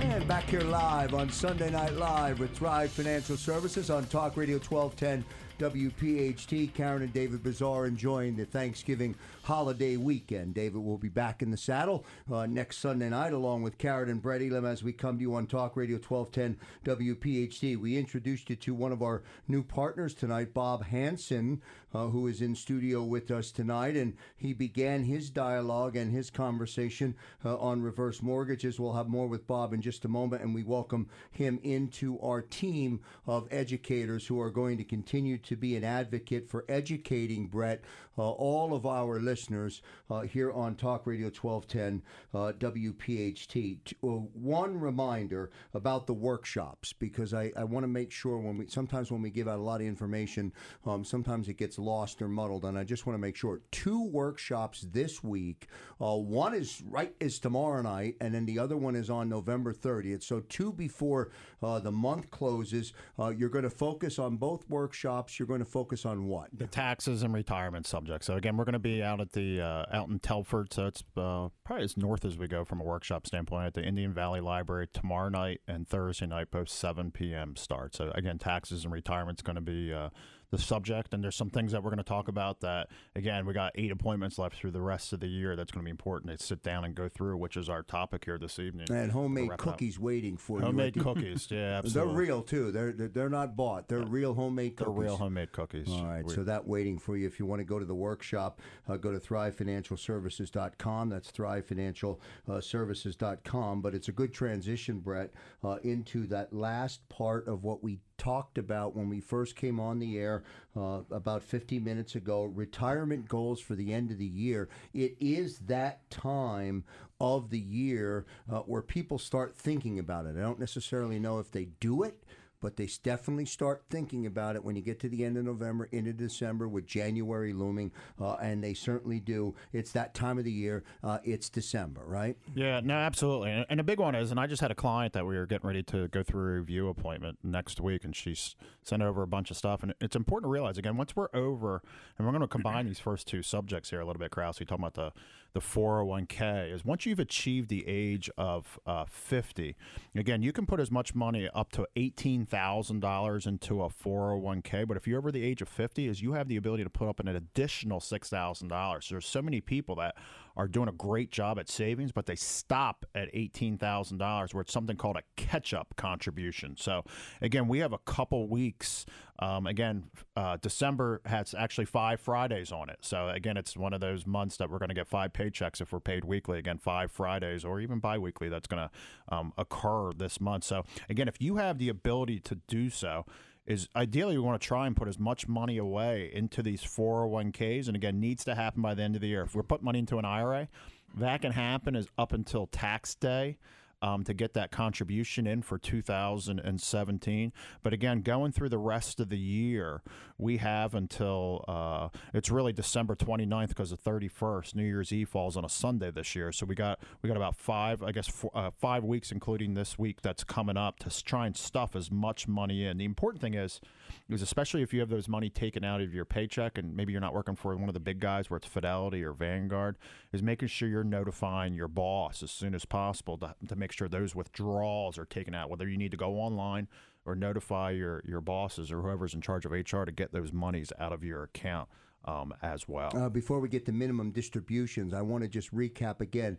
And back here live on Sunday Night Live with Thrive Financial Services on Talk Radio 1210 WPHT. Karen and David Bazaar enjoying the Thanksgiving holiday weekend. David will be back in the saddle uh, next Sunday night along with Karen and Brett Elam as we come to you on Talk Radio 1210 WPHT. We introduced you to one of our new partners tonight, Bob Hanson, uh, who is in studio with us tonight, and he began his dialogue and his conversation uh, on reverse mortgages. We'll have more with Bob in just a moment, and we welcome him into our team of educators who are going to continue to to be an advocate for educating Brett, uh, all of our listeners uh, here on Talk Radio 1210 uh, WPHT. Uh, one reminder about the workshops because I, I want to make sure when we sometimes when we give out a lot of information, um, sometimes it gets lost or muddled, and I just want to make sure two workshops this week. Uh, one is right is tomorrow night, and then the other one is on November 30th. So two before uh, the month closes. you're going to focus on both workshops you're going to focus on what? The taxes and retirement subject. So again, we're going to be out at the uh, out in Telford, so it's uh, probably as north as we go from a workshop standpoint at the Indian Valley Library tomorrow night and Thursday night, both 7 p.m. start. So again, taxes and retirement is going to be uh, the subject, and there's some things that we're going to talk about that again we got eight appointments left through the rest of the year. That's going to be important to sit down and go through, which is our topic here this evening. And homemade it up. cookies waiting for you. Homemade cookies, yeah, They're real too. They're they're, they're not bought. They're real homemade cookies. They're real homemade cookies. All right, We- so that waiting for you. If you want to go to the workshop, uh, go to thrivefinancialservices.com. That's thrivefinancialservices.com. But it's a good transition, Brett, uh, into that last part of what we talked about when we first came on the air uh, about 50 minutes ago retirement goals for the end of the year. It is that time of the year uh, where people start thinking about it. I don't necessarily know if they do it but they definitely start thinking about it when you get to the end of November, into December, with January looming, uh, and they certainly do. It's that time of the year. Uh, it's December, right? Yeah, no, absolutely. And, and a big one is, and I just had a client that we were getting ready to go through a review appointment next week, and she's sent over a bunch of stuff. And it's important to realize, again, once we're over, and we're going to combine these first two subjects here a little bit, Krause, we talking about the, the 401k, is once you've achieved the age of uh, 50, again, you can put as much money up to $18,000 into a 401k. But if you're over the age of 50, is you have the ability to put up an additional $6,000. So there's so many people that are doing a great job at savings, but they stop at $18,000 where it's something called a catch up contribution. So, again, we have a couple weeks. Um, again, uh, December has actually five Fridays on it. So, again, it's one of those months that we're going to get five paychecks if we're paid weekly. Again, five Fridays or even bi weekly that's going to um, occur this month. So, again, if you have the ability to do so, is ideally we want to try and put as much money away into these 401ks and again needs to happen by the end of the year. If we're putting money into an ira that can happen is up until tax day um, to get that contribution in for 2017 but again going through the rest of the year we have until uh, it's really december 29th because the 31st new year's eve falls on a sunday this year. So we got we got about five i guess four, uh, five weeks including this week that's coming up to try and stuff as much money in. The important thing is is especially if you have those money taken out of your paycheck and maybe you're not working for one of the big guys where it's fidelity or vanguard is making sure you're notifying your boss as soon as possible to, to make sure those withdrawals are taken out whether you need to go online or notify your, your bosses or whoever's in charge of hr to get those monies out of your account um, as well Uh, before we get to minimum distributions, I want to just recap again.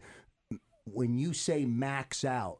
When you say max out,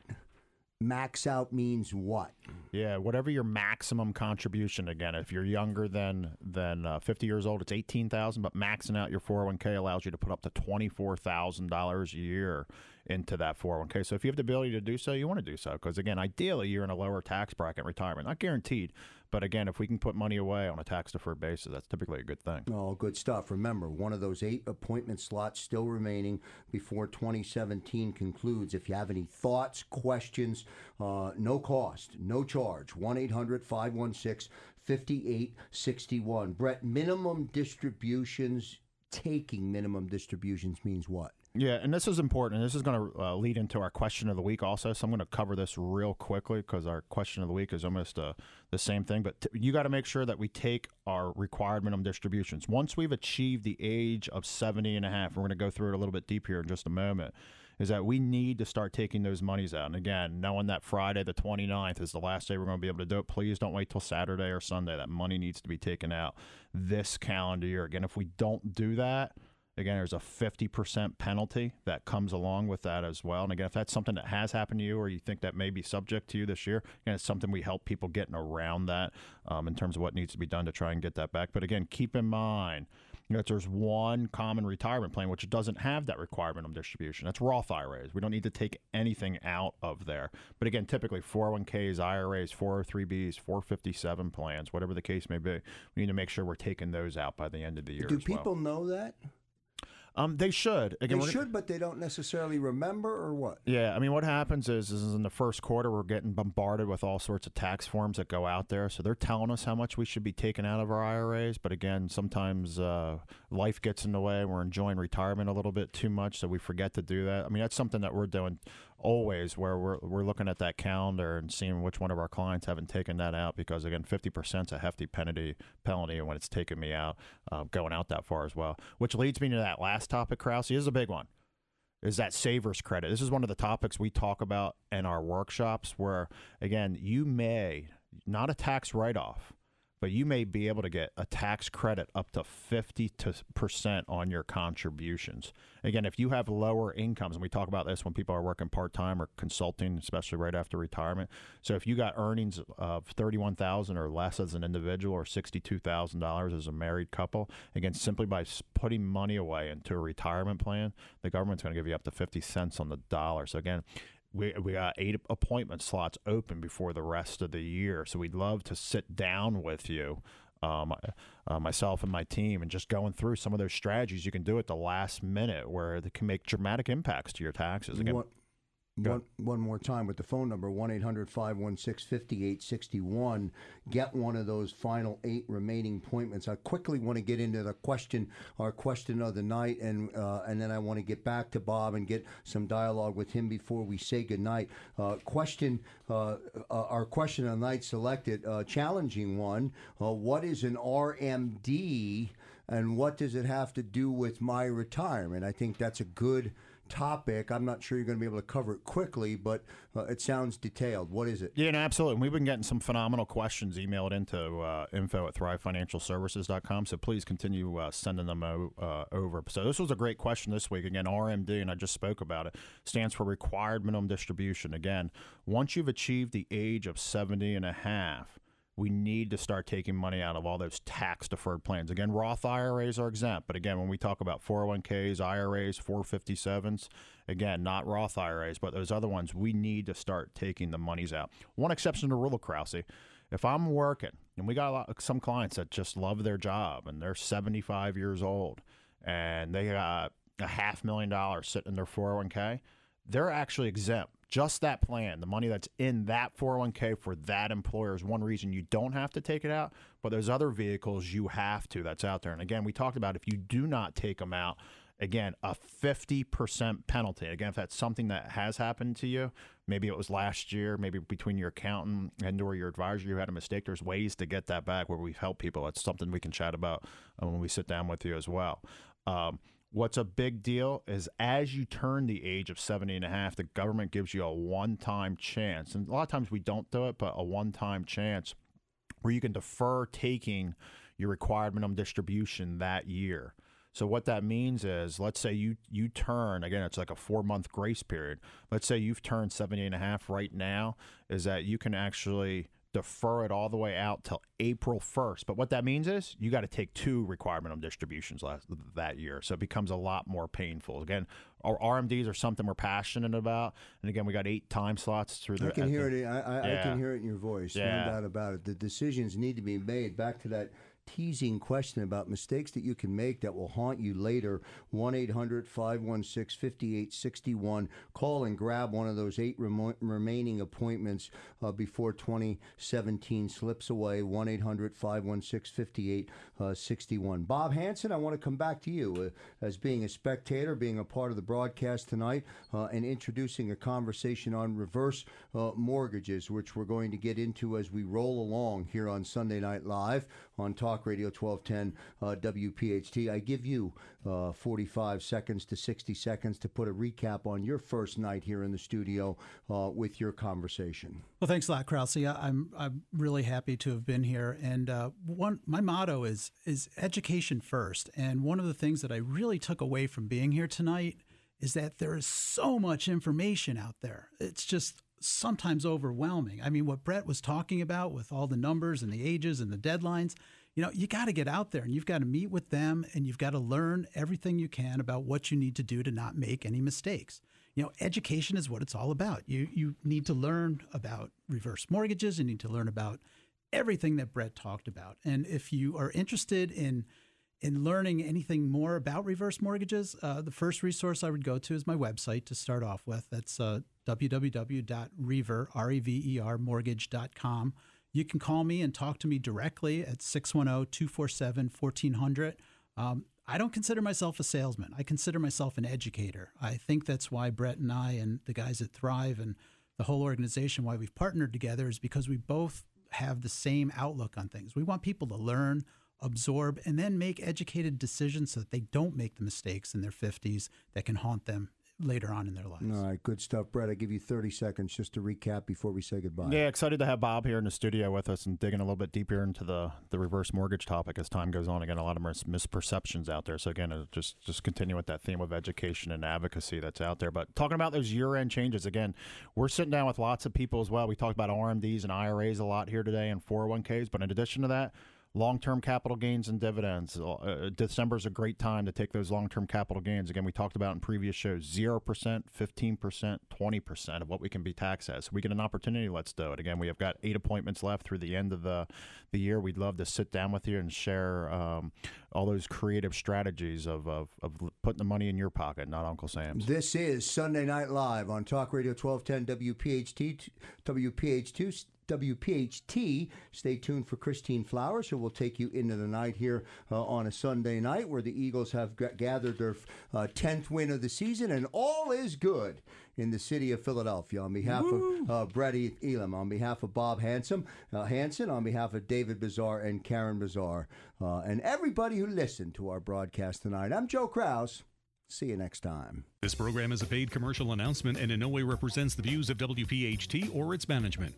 max out means what? Yeah, whatever your maximum contribution again. If you're younger than than uh, 50 years old, it's 18,000, but maxing out your 401k allows you to put up to $24,000 a year into that 401k. So if you have the ability to do so, you want to do so because again, ideally you're in a lower tax bracket retirement. Not guaranteed, but again, if we can put money away on a tax deferred basis, that's typically a good thing. Oh, good stuff. Remember, one of those eight appointment slots still remaining before 2017 concludes. If you have any thoughts, questions, uh, no cost, no charge. 1 800 516 5861. Brett, minimum distributions, taking minimum distributions means what? Yeah, and this is important. This is going to uh, lead into our question of the week also. So I'm going to cover this real quickly because our question of the week is almost uh, the same thing. But t- you got to make sure that we take our required minimum distributions. Once we've achieved the age of 70 and a half, we're going to go through it a little bit deep here in just a moment, is that we need to start taking those monies out. And again, knowing that Friday the 29th is the last day we're going to be able to do it, please don't wait till Saturday or Sunday. That money needs to be taken out this calendar year. Again, if we don't do that, Again, there's a 50% penalty that comes along with that as well. And again, if that's something that has happened to you or you think that may be subject to you this year, again, it's something we help people getting around that um, in terms of what needs to be done to try and get that back. But again, keep in mind that there's one common retirement plan which doesn't have that requirement of distribution. That's Roth IRAs. We don't need to take anything out of there. But again, typically 401ks, IRAs, 403bs, 457 plans, whatever the case may be, we need to make sure we're taking those out by the end of the year. Do as well. people know that? Um, they should. Again, they should, but they don't necessarily remember, or what? Yeah, I mean, what happens is, is in the first quarter we're getting bombarded with all sorts of tax forms that go out there. So they're telling us how much we should be taking out of our IRAs, but again, sometimes uh, life gets in the way. We're enjoying retirement a little bit too much, so we forget to do that. I mean, that's something that we're doing always, where we're we're looking at that calendar and seeing which one of our clients haven't taken that out because again, fifty percent is a hefty penalty penalty when it's taken me out, uh, going out that far as well. Which leads me to that last topic, Krause. Is a big one. is that savers credit. This is one of the topics we talk about in our workshops where again, you may not a tax write-off, but you may be able to get a tax credit up to 50% on your contributions. Again, if you have lower incomes, and we talk about this when people are working part time or consulting, especially right after retirement. So if you got earnings of 31000 or less as an individual or $62,000 as a married couple, again, simply by putting money away into a retirement plan, the government's going to give you up to 50 cents on the dollar. So again, we, we got eight appointment slots open before the rest of the year. So we'd love to sit down with you, um, uh, myself and my team, and just going through some of those strategies you can do at the last minute where they can make dramatic impacts to your taxes. Again, One, one, more time with the phone number 1 800 516 5861. Get one of those final eight remaining appointments. I quickly want to get into the question, our question of the night, and uh, and then I want to get back to Bob and get some dialogue with him before we say goodnight. Uh, question, uh, uh, our question of the night selected, uh, challenging one. Uh, what is an RMD and what does it have to do with my retirement? I think that's a good topic. I'm not sure you're going to be able to cover it quickly, but uh, it sounds detailed. What is it? Yeah, no, absolutely. And we've been getting some phenomenal questions emailed into uh, info at thrivefinancialservices.com. So please continue uh, sending them o- uh, over. So this was a great question this week. Again, RMD, and I just spoke about it, stands for Required Minimum Distribution. Again, once you've achieved the age of 70 and a half, we need to start taking money out of all those tax deferred plans. Again, Roth IRAs are exempt, but again, when we talk about 401ks, IRAs, 457s, again, not Roth IRAs, but those other ones, we need to start taking the monies out. One exception to rule, Krause. If I'm working, and we got lot, some clients that just love their job and they're 75 years old and they got a half million dollars sitting in their 401k, they're actually exempt just that plan, the money that's in that 401k for that employer is one reason you don't have to take it out. But there's other vehicles you have to that's out there. And again, we talked about if you do not take them out, again, a 50% penalty. Again, if that's something that has happened to you, maybe it was last year, maybe between your accountant and or your advisor, you had a mistake. There's ways to get that back where we've helped people. It's something we can chat about uh, when we sit down with you as well. Um, What's a big deal is as you turn the age of 70 and a half, the government gives you a one time chance. And a lot of times we don't do it, but a one time chance where you can defer taking your required minimum distribution that year. So what that means is, let's say you you turn again, it's like a four month grace period. Let's say you've turned 70 and a half right now, is that you can actually defer it all the way out till April 1st. But what that means is you got to take two requirement minimum distributions last, that year. So it becomes a lot more painful. Again, our RMDs are something we're passionate about. And again, we got eight time slots through the. I can hear the, it. I, I, yeah. I, can hear it in your voice. Yeah. No doubt about it. The decisions need to be made. Back to that teasing question about mistakes that you can make that will haunt you later. 1 800 516 5861. Call and grab one of those eight remo- remaining appointments uh, before 2017 slips away. 1 800 516 5861. Bob Hanson, I want to come back to you uh, as being a spectator, being a part of the broadcast tonight, uh, and introducing a conversation on reverse uh, mortgages, which we're going to get into as we roll along here on Sunday Night Live on Talk Radio 1210 uh, WPHT. I give you uh, 45 seconds to 60 seconds to put a recap on your first night here in the studio uh, with your conversation. Well, thanks a lot, Krause. I'm I'm really happy to have been here. And uh, one my motto is is education first. And one of the things that I really took away from being here tonight is that there is so much information out there. It's just sometimes overwhelming. I mean, what Brett was talking about with all the numbers and the ages and the deadlines, you know, you got to get out there and you've got to meet with them and you've got to learn everything you can about what you need to do to not make any mistakes. You know, education is what it's all about. You you need to learn about reverse mortgages, you need to learn about everything that Brett talked about. And if you are interested in in learning anything more about reverse mortgages, uh, the first resource I would go to is my website to start off with. That's uh, www.rever, R-E-V-E-R, mortgage.com. You can call me and talk to me directly at 610 247 1400. Um, I don't consider myself a salesman. I consider myself an educator. I think that's why Brett and I and the guys at Thrive and the whole organization, why we've partnered together, is because we both have the same outlook on things. We want people to learn, absorb, and then make educated decisions so that they don't make the mistakes in their 50s that can haunt them later on in their lives. All right, good stuff, Brett. I give you 30 seconds just to recap before we say goodbye. Yeah, excited to have Bob here in the studio with us and digging a little bit deeper into the, the reverse mortgage topic as time goes on. Again, a lot of mis- misperceptions out there. So again, uh, just just continue with that theme of education and advocacy that's out there. But talking about those year end changes again, we're sitting down with lots of people as well. We talked about RMDs and IRAs a lot here today and 401ks. But in addition to that, long-term capital gains and dividends. Uh, December is a great time to take those long-term capital gains. Again, we talked about in previous shows: zero percent, fifteen percent, twenty percent of what we can be taxed as. We get an opportunity. Let's do it. Again, we have got eight appointments left through the end of the the year. We'd love to sit down with you and share um, all those creative strategies of, of of putting the money in your pocket, not Uncle Sam's. This is Sunday Night Live on Talk Radio 1210 WPHT, WPH2. WPHT. Stay tuned for Christine Flowers, who will take you into the night here uh, on a Sunday night where the Eagles have g- gathered their uh, 10th win of the season, and all is good in the city of Philadelphia. On behalf of uh, Brett E- Elam, on behalf of Bob Hanson, uh, Hanson, on behalf of David Bazaar and Karen Bazaar, uh, and everybody who listened to our broadcast tonight, I'm Joe Kraus. See you next time. This program is a paid commercial announcement and in no way represents the views of WPHT or its management.